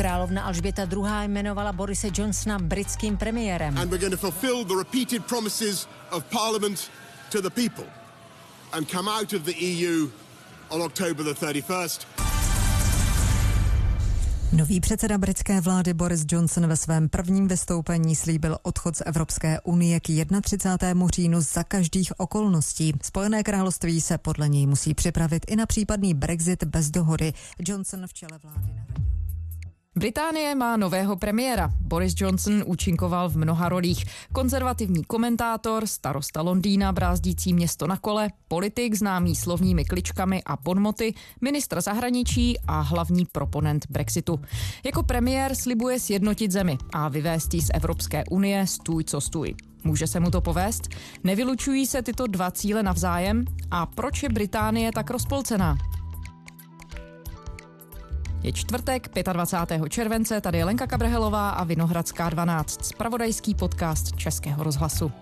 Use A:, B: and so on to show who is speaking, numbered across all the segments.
A: Královna Alžběta II. jmenovala Borise Johnsona britským premiérem.
B: And we're going to fulfill the repeated promises of Parliament to the people and come out of the EU on October the 31st.
C: Nový předseda britské vlády Boris Johnson ve svém prvním vystoupení slíbil odchod z Evropské unie k 31. říjnu za každých okolností. Spojené království se podle něj musí připravit i na případný Brexit bez dohody. Johnson v čele vlády nahradil.
D: Británie má nového premiéra. Boris Johnson účinkoval v mnoha rolích. Konzervativní komentátor, starosta Londýna, brázdící město na kole, politik známý slovními kličkami a bonmoty, ministr zahraničí a hlavní proponent Brexitu. Jako premiér slibuje sjednotit zemi a vyvést z Evropské unie stůj co stůj. Může se mu to povést? Nevylučují se tyto dva cíle navzájem? A proč je Británie tak rozpolcená? Je čtvrtek, 25. července, tady je Lenka Kabrhelová a Vinohradská 12, spravodajský podcast Českého rozhlasu.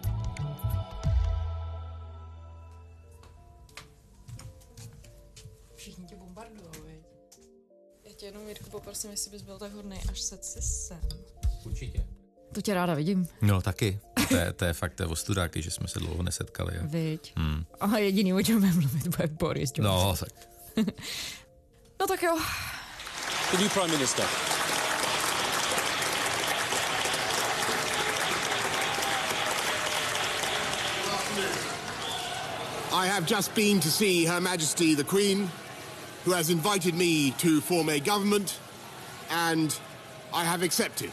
E: Všichni tě bombardujou, viď? Já tě jenom, Jirku, poprosím, jestli bys byl tak hodný, až se si sem.
F: Určitě.
D: To tě ráda vidím.
F: No taky. To je, to je fakt to je ostudáky, že jsme se dlouho nesetkali. A...
D: Viď. Hmm. A jediný, o čem mluvit, bude Boris Johnson.
F: No, tak.
D: no tak jo,
G: the new Prime Minister.
B: I have just been to see Her Majesty the Queen, who has invited me to form a government, and I have accepted.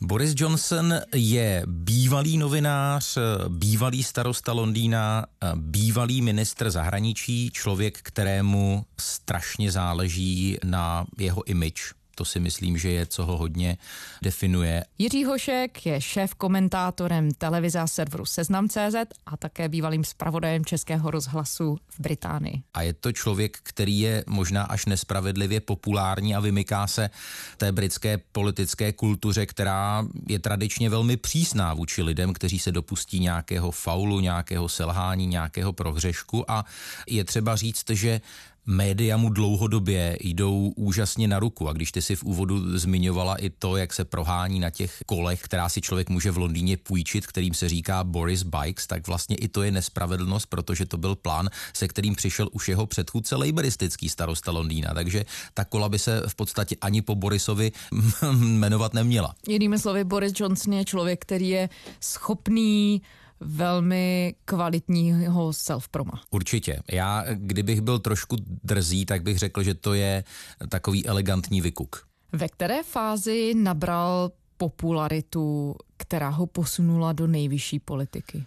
F: Boris Johnson je bývalý novinář, bývalý starosta Londýna, bývalý ministr zahraničí, člověk, kterému strašně záleží na jeho image to si myslím, že je, co ho hodně definuje.
D: Jiří Hošek je šéf komentátorem televize a serveru Seznam.cz a také bývalým zpravodajem Českého rozhlasu v Británii.
F: A je to člověk, který je možná až nespravedlivě populární a vymyká se té britské politické kultuře, která je tradičně velmi přísná vůči lidem, kteří se dopustí nějakého faulu, nějakého selhání, nějakého prohřešku a je třeba říct, že média mu dlouhodobě jdou úžasně na ruku. A když ty si v úvodu zmiňovala i to, jak se prohání na těch kolech, která si člověk může v Londýně půjčit, kterým se říká Boris Bikes, tak vlastně i to je nespravedlnost, protože to byl plán, se kterým přišel už jeho předchůdce lejberistický starosta Londýna. Takže ta kola by se v podstatě ani po Borisovi jmenovat neměla.
D: Jinými slovy, Boris Johnson je člověk, který je schopný velmi kvalitního self-proma.
F: Určitě. Já, kdybych byl trošku drzý, tak bych řekl, že to je takový elegantní vykuk.
D: Ve které fázi nabral popularitu, která ho posunula do nejvyšší politiky?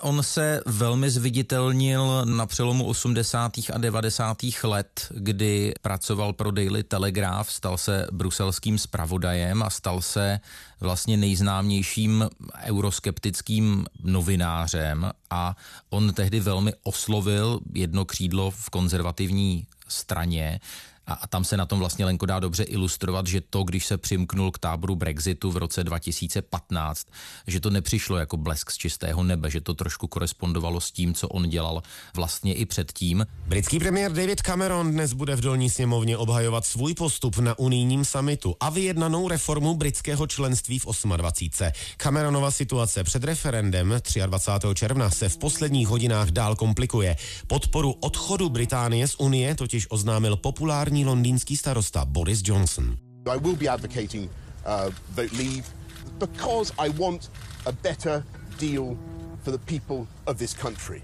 F: On se velmi zviditelnil na přelomu 80. a 90. let, kdy pracoval pro Daily Telegraph, stal se bruselským zpravodajem a stal se vlastně nejznámějším euroskeptickým novinářem a on tehdy velmi oslovil jedno křídlo v konzervativní straně a, a tam se na tom vlastně Lenko dá dobře ilustrovat, že to, když se přimknul k táboru Brexitu v roce 2015, že to nepřišlo jako blesk z čistého nebe, že to trošku korespondovalo s tím, co on dělal vlastně i předtím.
H: Britský premiér David Cameron dnes bude v dolní sněmovně obhajovat svůj postup na unijním samitu a vyjednanou reformu britského členství v 28. Cameronova situace před referendem 23. června se v posledních hodinách dál komplikuje. Podporu odchodu Británie z Unie totiž oznámil populární populární londýnský starosta Boris Johnson.
B: I will be advocating uh, vote leave because I want a better deal for the people of this country.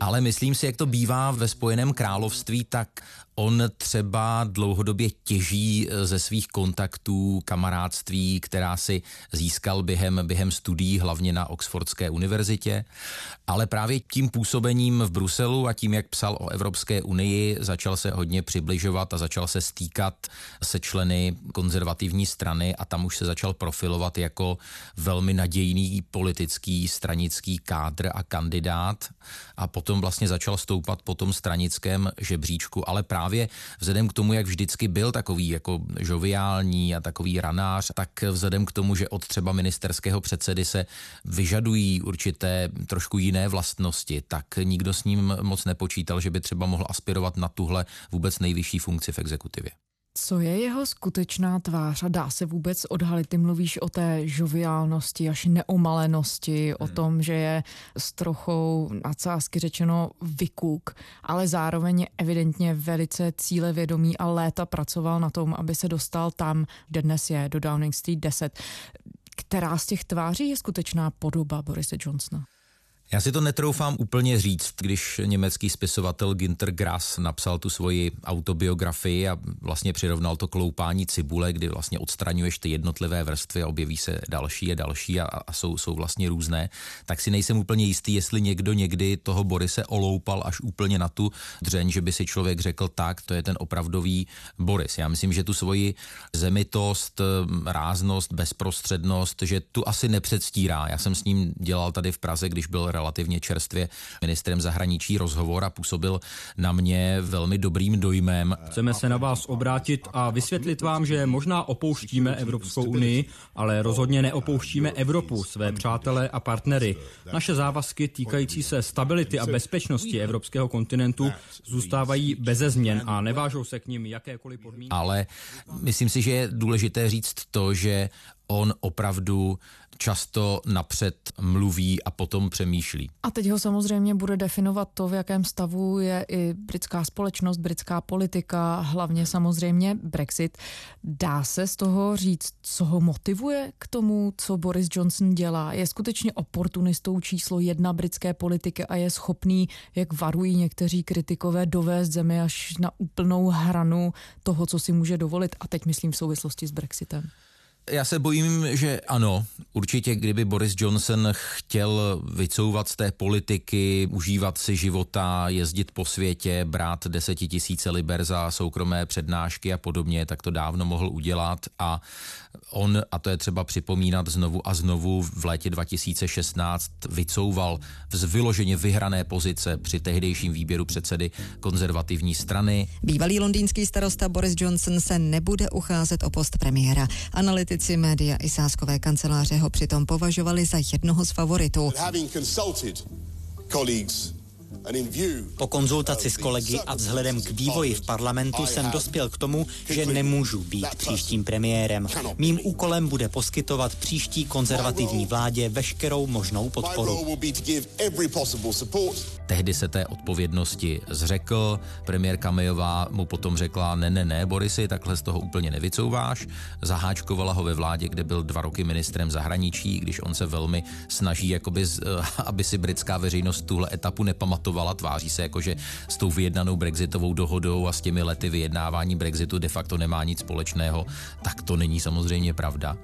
F: Ale myslím si, jak to bývá ve Spojeném království, tak on třeba dlouhodobě těží eh, ze svých kontaktů, kamarádství, která si získal během, během studií, hlavně na Oxfordské univerzitě. Ale právě tím působením v Bruselu a tím, jak psal o Evropské unii, začal se hodně přibližovat a začal se stýkat se členy konzervativní strany a tam už se začal profilovat jako velmi nadějný politický stranický kádr a kandidát a potom vlastně začal stoupat po tom stranickém žebříčku, ale právě vzhledem k tomu, jak vždycky byl takový jako žoviální a takový ranář, tak vzhledem k tomu, že od třeba ministerského předsedy se vyžadují určité trošku jiné vlastnosti, tak nikdo s ním moc nepočítal, že by třeba mohl aspirovat na tuhle vůbec nejvyšší funkci v exekutivě.
D: Co je jeho skutečná tvář a dá se vůbec odhalit? Ty mluvíš o té žoviálnosti až neomalenosti, hmm. o tom, že je s trochou nadsázky řečeno vykuk, ale zároveň je evidentně velice cílevědomý a léta pracoval na tom, aby se dostal tam, kde dnes je, do Downing Street 10. Která z těch tváří je skutečná podoba Borise Johnsona?
F: Já si to netroufám úplně říct, když německý spisovatel Ginter Grass napsal tu svoji autobiografii a vlastně přirovnal to kloupání cibule, kdy vlastně odstraňuješ ty jednotlivé vrstvy a objeví se další a další a, a jsou, jsou vlastně různé, tak si nejsem úplně jistý, jestli někdo někdy toho Borise oloupal až úplně na tu dřeň, že by si člověk řekl tak, to je ten opravdový Boris. Já myslím, že tu svoji zemitost, ráznost, bezprostřednost, že tu asi nepředstírá. Já jsem s ním dělal tady v Praze, když byl relativně čerstvě ministrem zahraničí rozhovor a působil na mě velmi dobrým dojmem.
I: Chceme se na vás obrátit a vysvětlit vám, že možná opouštíme Evropskou unii, ale rozhodně neopouštíme Evropu, své přátele a partnery. Naše závazky týkající se stability a bezpečnosti evropského kontinentu zůstávají beze změn a nevážou se k ním jakékoliv podmínky.
F: Ale myslím si, že je důležité říct to, že on opravdu často napřed mluví a potom přemýšlí.
D: A teď ho samozřejmě bude definovat to, v jakém stavu je i britská společnost, britská politika, hlavně samozřejmě Brexit. Dá se z toho říct, co ho motivuje k tomu, co Boris Johnson dělá? Je skutečně oportunistou číslo jedna britské politiky a je schopný, jak varují někteří kritikové, dovést zemi až na úplnou hranu toho, co si může dovolit. A teď myslím v souvislosti s Brexitem.
F: Já se bojím, že ano. Určitě, kdyby Boris Johnson chtěl vycouvat z té politiky, užívat si života, jezdit po světě, brát desetitisíce liber za soukromé přednášky a podobně, tak to dávno mohl udělat a on, a to je třeba připomínat znovu a znovu, v létě 2016 vycouval z vyloženě vyhrané pozice při tehdejším výběru předsedy konzervativní strany.
C: Bývalý londýnský starosta Boris Johnson se nebude ucházet o post premiéra. Analytici média i sáskové kanceláře ho přitom považovali za jednoho z favoritů.
J: Po konzultaci s kolegy a vzhledem k vývoji v parlamentu jsem dospěl k tomu, že nemůžu být příštím premiérem. Mým úkolem bude poskytovat příští konzervativní vládě veškerou možnou podporu.
F: Tehdy se té odpovědnosti zřekl. Premiérka Mayová mu potom řekla, ne, ne, ne, Borisy, takhle z toho úplně nevycouváš. Zaháčkovala ho ve vládě, kde byl dva roky ministrem zahraničí, když on se velmi snaží, jakoby, aby si britská veřejnost tuhle etapu nepamatovala. Tváří se jako, že s tou vyjednanou brexitovou dohodou a s těmi lety vyjednávání brexitu de facto nemá nic společného. Tak to není samozřejmě pravda.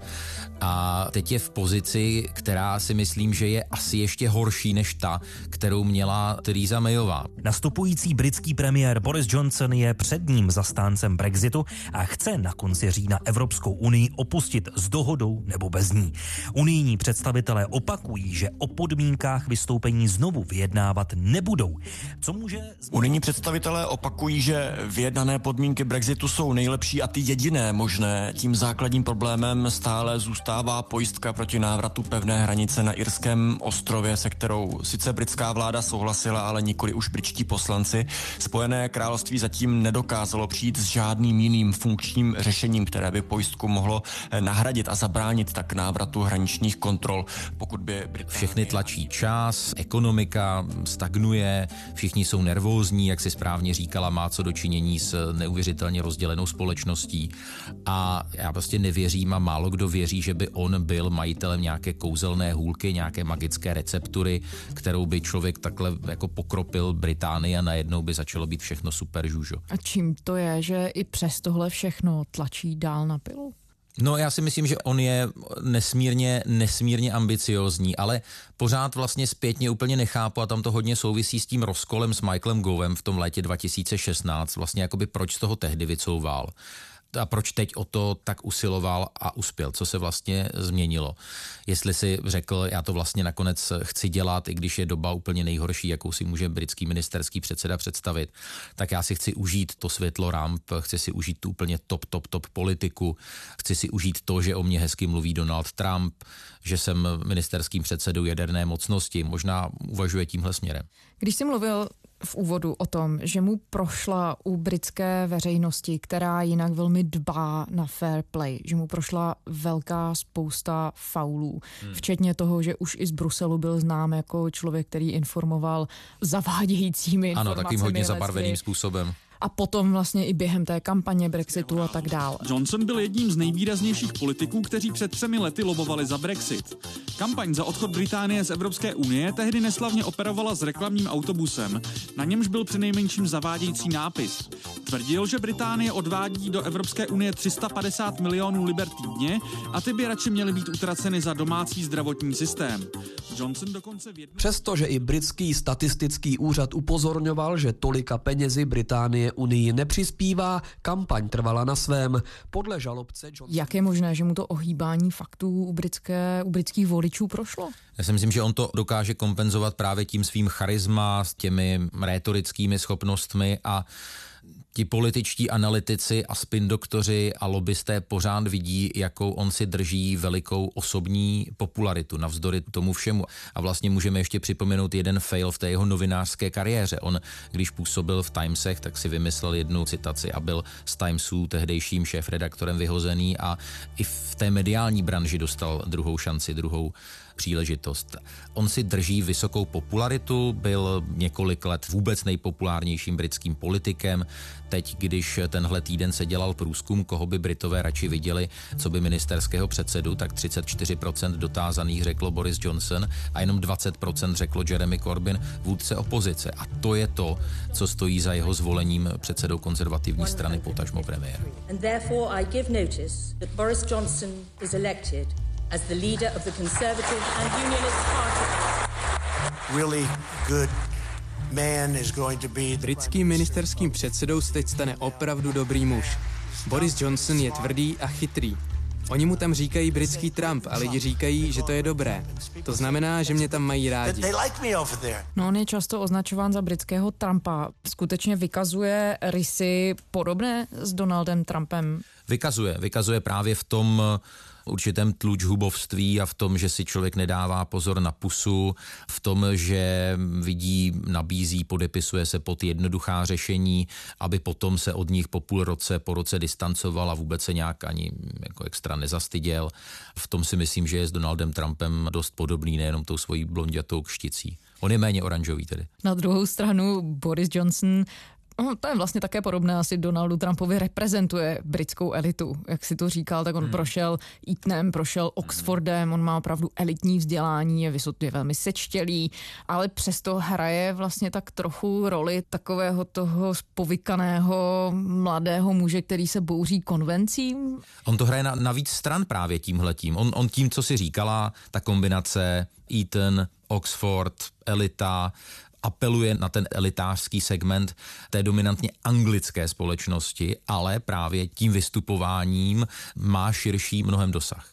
F: A teď je v pozici, která si myslím, že je asi ještě horší než ta, kterou měla Theresa Mayová.
K: Nastupující britský premiér Boris Johnson je předním zastáncem Brexitu a chce na konci října Evropskou unii opustit s dohodou nebo bez ní. Unijní představitelé opakují, že o podmínkách vystoupení znovu vyjednávat nebudou. Co může...
L: Unijní představitelé opakují, že vyjednané podmínky Brexitu jsou nejlepší a ty jediné možné. Tím základním problémem stále zůstává pojistka proti návratu pevné hranice na Irském ostrově, se kterou sice britská vláda souhlasila, ale nikoli už britští poslanci. Spojené království zatím nedokázalo přijít s žádným jiným funkčním řešením, které by pojistku mohlo eh, nahradit a zabránit tak návratu hraničních kontrol, pokud by
F: Británie... Všechny tlačí čas, ekonomika stagnuje, všichni jsou nervózní, jak si správně říkala, má co dočinění s neuvěřitelně rozdělenou společností a já prostě nevěřím a málo kdo věří, že by on byl majitelem nějaké kouzelné hůlky, nějaké magické receptury, kterou by člověk takhle jako pokropil Británii a najednou by začalo být všechno super žužo.
D: A čím to je, že i přes tohle všechno tlačí dál na pilu?
F: No já si myslím, že on je nesmírně, nesmírně ambiciozní, ale pořád vlastně zpětně úplně nechápu a tam to hodně souvisí s tím rozkolem s Michaelem Govem v tom létě 2016, vlastně jakoby proč toho tehdy vycouval a proč teď o to tak usiloval a uspěl? Co se vlastně změnilo? Jestli si řekl, já to vlastně nakonec chci dělat, i když je doba úplně nejhorší, jakou si může britský ministerský předseda představit, tak já si chci užít to světlo ramp, chci si užít tu úplně top, top, top politiku, chci si užít to, že o mě hezky mluví Donald Trump, že jsem ministerským předsedou jaderné mocnosti. Možná uvažuje tímhle směrem.
D: Když jsi mluvil v úvodu o tom, že mu prošla u britské veřejnosti, která jinak velmi dbá na fair play, že mu prošla velká spousta faulů, hmm. včetně toho, že už i z Bruselu byl znám jako člověk, který informoval zavádějícími
F: Ano, takým hodně zabarveným způsobem
D: a potom vlastně i během té kampaně Brexitu a tak dál.
M: Johnson byl jedním z nejvýraznějších politiků, kteří před třemi lety lobovali za Brexit. Kampaň za odchod Británie z Evropské unie tehdy neslavně operovala s reklamním autobusem, na němž byl přinejmenším zavádějící nápis. Tvrdil, že Británie odvádí do Evropské unie 350 milionů liber týdně a ty by radši měly být utraceny za domácí zdravotní systém.
N: Johnson dokonce v jednu... Přestože i britský statistický úřad upozorňoval, že tolika penězi Británie Unii nepřispívá, kampaň trvala na svém. Podle žalobce
D: Johnson... Jak je možné, že mu to ohýbání faktů u, britské, u britských voličů prošlo?
F: Já si myslím, že on to dokáže kompenzovat právě tím svým charisma, s těmi rétorickými schopnostmi a ti političtí analytici a spin doktoři a lobbysté pořád vidí, jakou on si drží velikou osobní popularitu navzdory tomu všemu. A vlastně můžeme ještě připomenout jeden fail v té jeho novinářské kariéře. On, když působil v Timesech, tak si vymyslel jednu citaci a byl z Timesů tehdejším šéf-redaktorem vyhozený a i v té mediální branži dostal druhou šanci, druhou příležitost. On si drží vysokou popularitu, byl několik let vůbec nejpopulárnějším britským politikem. Teď, když tenhle týden se dělal průzkum, koho by Britové radši viděli, co by ministerského předsedu, tak 34% dotázaných řeklo Boris Johnson a jenom 20% řeklo Jeremy Corbyn, vůdce opozice. A to je to, co stojí za jeho zvolením předsedou konzervativní strany potažmo premiér. And therefore I give notice that Boris Johnson is elected as the leader of the Conservative and Unionist Party. Really good
O: Britským ministerským předsedou se teď stane opravdu dobrý muž. Boris Johnson je tvrdý a chytrý. Oni mu tam říkají britský Trump a lidi říkají, že to je dobré. To znamená, že mě tam mají rádi.
D: No on je často označován za britského Trumpa. Skutečně vykazuje rysy podobné s Donaldem Trumpem?
F: Vykazuje. Vykazuje právě v tom určitém tlučhubovství a v tom, že si člověk nedává pozor na pusu, v tom, že vidí, nabízí, podepisuje se pod jednoduchá řešení, aby potom se od nich po půl roce, po roce distancoval a vůbec se nějak ani jako extra nezastyděl. V tom si myslím, že je s Donaldem Trumpem dost podobný, nejenom tou svojí blondětou kšticí. On je méně oranžový tedy.
D: Na druhou stranu Boris Johnson to je vlastně také podobné asi Donaldu Trumpovi reprezentuje britskou elitu. Jak si to říkal, tak on hmm. prošel Eatonem, prošel Oxfordem, on má opravdu elitní vzdělání, je vysoký, velmi sečtělý, ale přesto hraje vlastně tak trochu roli takového toho spovykaného mladého muže, který se bouří konvencím.
F: On to hraje na, na víc stran právě tímhletím. On, on tím, co si říkala, ta kombinace Eton, Oxford, elita, apeluje na ten elitářský segment té dominantně anglické společnosti, ale právě tím vystupováním má širší mnohem dosah.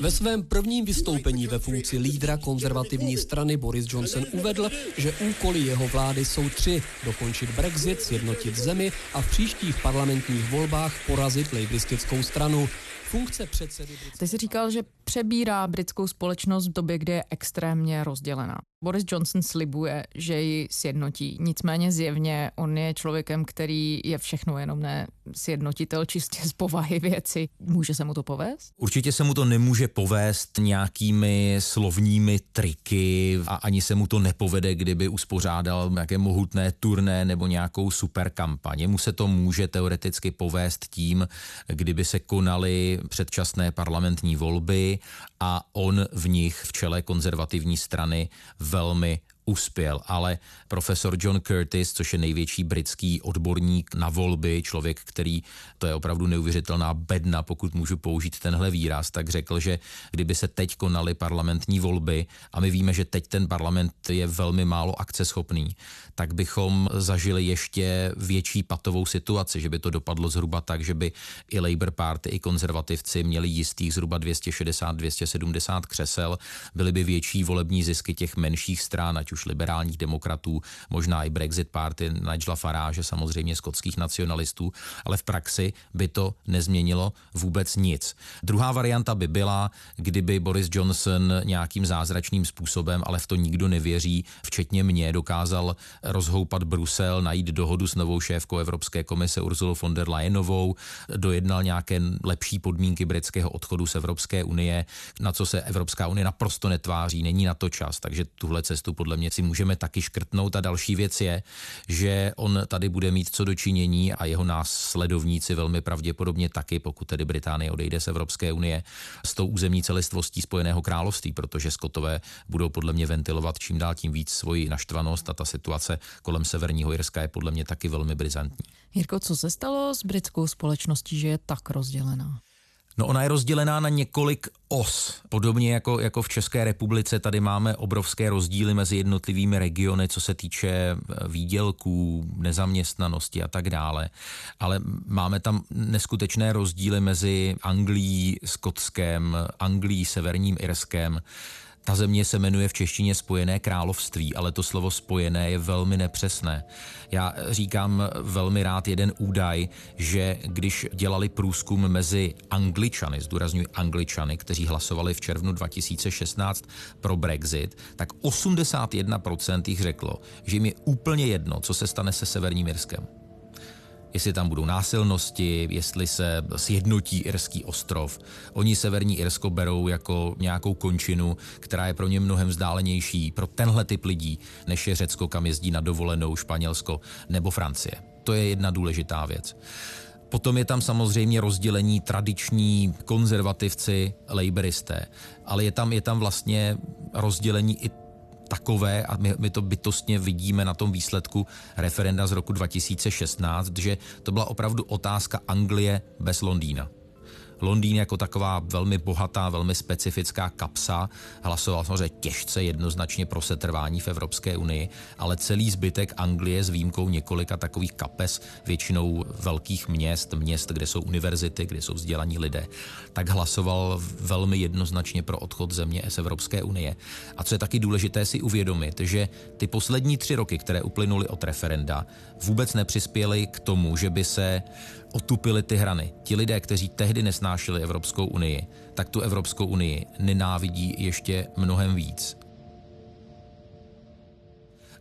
N: Ve svém prvním vystoupení ve funkci lídra konzervativní strany Boris Johnson uvedl, že úkoly jeho vlády jsou tři. Dokončit Brexit, sjednotit zemi a v příštích parlamentních volbách porazit lejbristickou stranu funkce předsedy.
D: Ty jsi říkal, že přebírá britskou společnost v době, kdy je extrémně rozdělená. Boris Johnson slibuje, že ji sjednotí. Nicméně zjevně on je člověkem, který je všechno jenom ne sjednotitel čistě z povahy věci. Může se mu to povést?
F: Určitě se mu to nemůže povést nějakými slovními triky a ani se mu to nepovede, kdyby uspořádal nějaké mohutné turné nebo nějakou super kampaně. Mu se to může teoreticky povést tím, kdyby se konaly předčasné parlamentní volby a on v nich v čele konzervativní strany velmi uspěl, ale profesor John Curtis, což je největší britský odborník na volby, člověk, který, to je opravdu neuvěřitelná bedna, pokud můžu použít tenhle výraz, tak řekl, že kdyby se teď konaly parlamentní volby, a my víme, že teď ten parlament je velmi málo akceschopný, tak bychom zažili ještě větší patovou situaci, že by to dopadlo zhruba tak, že by i Labour Party, i konzervativci měli jistých zhruba 260-270 křesel, byly by větší volební zisky těch menších stran, ať už liberálních demokratů, možná i Brexit Party, Nigela Farage, samozřejmě skotských nacionalistů, ale v praxi by to nezměnilo vůbec nic. Druhá varianta by byla, kdyby Boris Johnson nějakým zázračným způsobem, ale v to nikdo nevěří, včetně mě, dokázal rozhoupat Brusel, najít dohodu s novou šéfkou Evropské komise Ursula von der Leyenovou, dojednal nějaké lepší podmínky britského odchodu z Evropské unie, na co se Evropská unie naprosto netváří, není na to čas, takže tuhle cestu podle mě si můžeme taky škrtnout. A další věc je, že on tady bude mít co dočinění a jeho následovníci velmi pravděpodobně taky, pokud tedy Británie odejde z Evropské unie, s tou územní celistvostí Spojeného království, protože Skotové budou podle mě ventilovat čím dál tím víc svoji naštvanost a ta situace kolem Severního Jirska je podle mě taky velmi brizantní.
D: Jirko, co se stalo s britskou společností, že je tak rozdělená?
F: No ona je rozdělená na několik os. Podobně jako, jako v České republice, tady máme obrovské rozdíly mezi jednotlivými regiony, co se týče e, výdělků, nezaměstnanosti a tak dále. Ale máme tam neskutečné rozdíly mezi Anglií, Skotskem, Anglií, Severním Irskem. Ta země se jmenuje v češtině Spojené království, ale to slovo spojené je velmi nepřesné. Já říkám velmi rád jeden údaj, že když dělali průzkum mezi Angličany, zdůrazňuji Angličany, kteří hlasovali v červnu 2016 pro Brexit, tak 81% jich řeklo, že jim je úplně jedno, co se stane se Severním Irskem jestli tam budou násilnosti, jestli se sjednotí Irský ostrov. Oni Severní Irsko berou jako nějakou končinu, která je pro ně mnohem vzdálenější pro tenhle typ lidí, než je Řecko, kam jezdí na dovolenou, Španělsko nebo Francie. To je jedna důležitá věc. Potom je tam samozřejmě rozdělení tradiční konzervativci, laboristé, ale je tam, je tam vlastně rozdělení i takové, a my, my to bytostně vidíme na tom výsledku referenda z roku 2016, že to byla opravdu otázka Anglie bez Londýna. Londýn jako taková velmi bohatá, velmi specifická kapsa hlasoval samozřejmě těžce jednoznačně pro setrvání v Evropské unii, ale celý zbytek Anglie s výjimkou několika takových kapes, většinou velkých měst, měst, kde jsou univerzity, kde jsou vzdělaní lidé, tak hlasoval velmi jednoznačně pro odchod země z Evropské unie. A co je taky důležité si uvědomit, že ty poslední tři roky, které uplynuly od referenda, vůbec nepřispěly k tomu, že by se otupili ty hrany. Ti lidé, kteří tehdy nesnášeli Evropskou unii, tak tu Evropskou unii nenávidí ještě mnohem víc.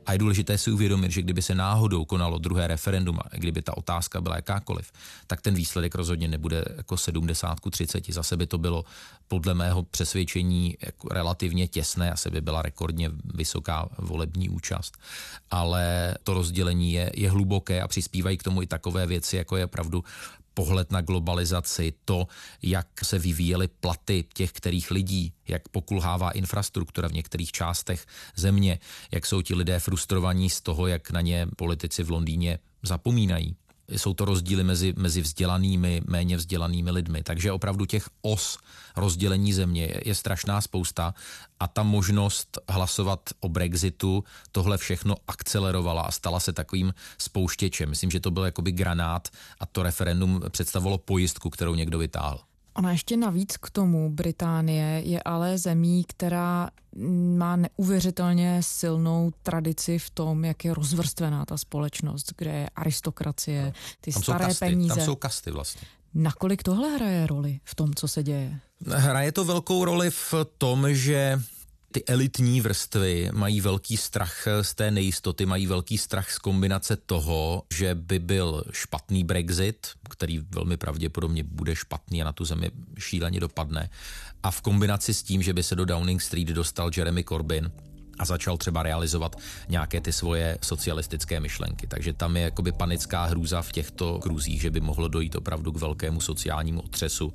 F: A je důležité si uvědomit, že kdyby se náhodou konalo druhé referendum, a kdyby ta otázka byla jakákoliv, tak ten výsledek rozhodně nebude jako 70 ku 30. Zase by to bylo podle mého přesvědčení jako relativně těsné, asi by byla rekordně vysoká volební účast. Ale to rozdělení je, je hluboké a přispívají k tomu i takové věci, jako je pravdu pohled na globalizaci, to, jak se vyvíjely platy těch kterých lidí, jak pokulhává infrastruktura v některých částech země, jak jsou ti lidé frustrovaní z toho, jak na ně politici v Londýně zapomínají jsou to rozdíly mezi, mezi vzdělanými, méně vzdělanými lidmi. Takže opravdu těch os rozdělení země je, je strašná spousta a ta možnost hlasovat o Brexitu tohle všechno akcelerovala a stala se takovým spouštěčem. Myslím, že to byl jakoby granát a to referendum představovalo pojistku, kterou někdo vytáhl.
D: Ona ještě navíc k tomu Británie je ale zemí, která má neuvěřitelně silnou tradici v tom, jak je rozvrstvená ta společnost, kde je aristokracie, ty
F: tam
D: staré
F: kasty,
D: peníze.
F: Tam jsou kasty vlastně.
D: Nakolik tohle hraje roli v tom, co se děje?
F: Hraje to velkou roli v tom, že ty elitní vrstvy mají velký strach z té nejistoty, mají velký strach z kombinace toho, že by byl špatný Brexit, který velmi pravděpodobně bude špatný a na tu zemi šíleně dopadne, a v kombinaci s tím, že by se do Downing Street dostal Jeremy Corbyn, a začal třeba realizovat nějaké ty svoje socialistické myšlenky. Takže tam je jakoby panická hrůza v těchto kruzích, že by mohlo dojít opravdu k velkému sociálnímu otřesu,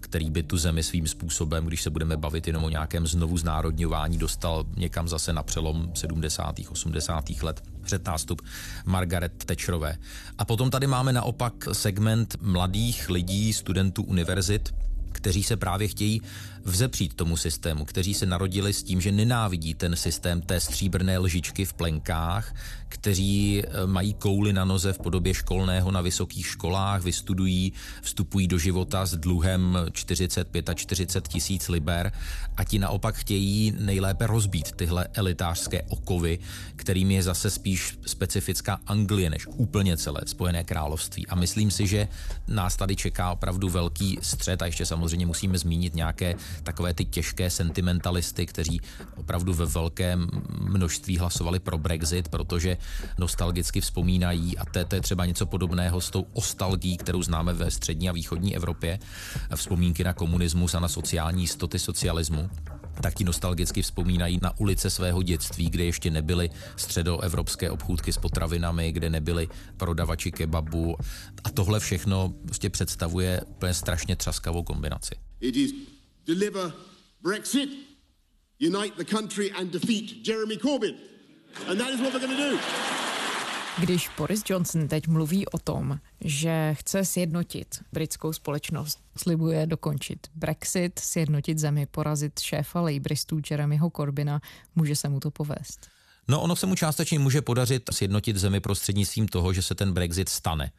F: který by tu zemi svým způsobem, když se budeme bavit jenom o nějakém znovu znárodňování, dostal někam zase na přelom 70. 80. let před nástup Margaret Thatcherové. A potom tady máme naopak segment mladých lidí, studentů univerzit, kteří se právě chtějí vzepřít tomu systému, kteří se narodili s tím, že nenávidí ten systém té stříbrné lžičky v plenkách, kteří eh, mají kouly na noze v podobě školného na vysokých školách, vystudují, vstupují do života s dluhem 40, 45 tisíc liber a ti naopak chtějí nejlépe rozbít tyhle elitářské okovy, kterým je zase spíš specifická Anglie než úplně celé Spojené království. A myslím si, že nás tady čeká opravdu velký střed a ještě samozřejmě musíme zmínit nějaké takové ty těžké sentimentalisty, kteří opravdu ve velkém množství hlasovali pro Brexit, protože nostalgicky vzpomínají a to, to je třeba něco podobného s tou ostalgí, kterou známe ve střední a východní Evropě, vzpomínky na komunismus a na sociální jistoty socialismu tak ti nostalgicky vzpomínají na ulice svého dětství, kde ještě nebyly středoevropské obchůdky s potravinami, kde nebyly prodavači kebabu. A tohle všechno prostě představuje úplně strašně třaskavou kombinaci. It is deliver Brexit,
D: unite the country and defeat Jeremy Corbyn. And that is what we're going to do. Když Boris Johnson teď mluví o tom, že chce sjednotit britskou společnost, slibuje dokončit Brexit, sjednotit zemi, porazit šéfa lejbristů Jeremyho Corbyna, může se mu to povést?
F: No ono se mu částečně může podařit sjednotit zemi prostřednictvím toho, že se ten Brexit stane.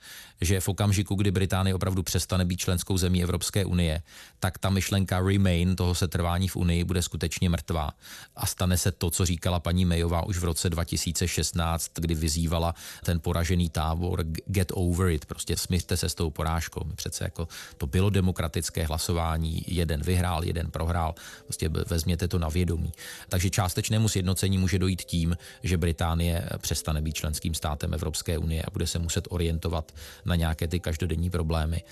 F: Že v okamžiku, kdy Británie opravdu přestane být členskou zemí Evropské unie, tak ta myšlenka remain, toho se trvání v Unii, bude skutečně mrtvá. A stane se to, co říkala paní Mayová už v roce 2016, kdy vyzývala ten poražený tábor get over it, prostě smířte se s tou porážkou. Přece jako to bylo demokratické hlasování, jeden vyhrál, jeden prohrál, prostě vezměte to na vědomí. Takže částečnému sjednocení může dojít tím, že Británie přestane být členským státem Evropské unie a bude se muset orientovat na nějaké ty každodenní problémy.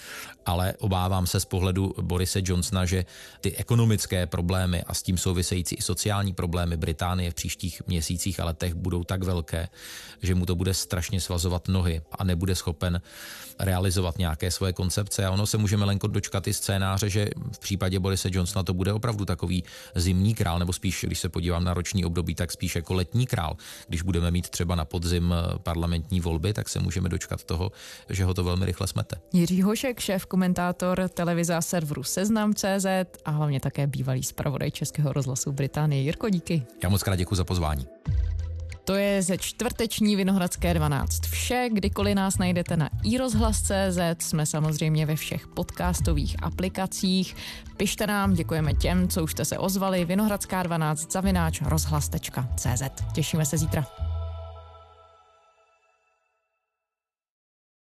F: Ale obávám se z pohledu Borise Johnsona, že ty ekonomické problémy a s tím související i sociální problémy Británie v příštích měsících a letech budou tak velké, že mu to bude strašně svazovat nohy a nebude schopen realizovat nějaké svoje koncepce. A ono se můžeme lenko dočkat i scénáře, že v případě Borise Johnsona to bude opravdu takový zimní král, nebo spíš, když se podívám na roční období, tak spíš jako letní král. Když budeme mít třeba na podzim eh, parlamentní volby, tak se můžeme dočkat toho, že ho to velmi rychle smete.
D: Jiří Hošek, šéf komentátor televize a serveru Seznam.cz a hlavně také bývalý zpravodaj Českého rozhlasu Británie. Jirko, díky.
F: Já moc krát děkuji za pozvání.
D: To je ze čtvrteční Vinohradské 12 vše. Kdykoliv nás najdete na iRozhlas.cz, jsme samozřejmě ve všech podcastových aplikacích. Pište nám, děkujeme těm, co už jste se ozvali. Vinohradská 12 zavináč rozhlas.cz. Těšíme se zítra.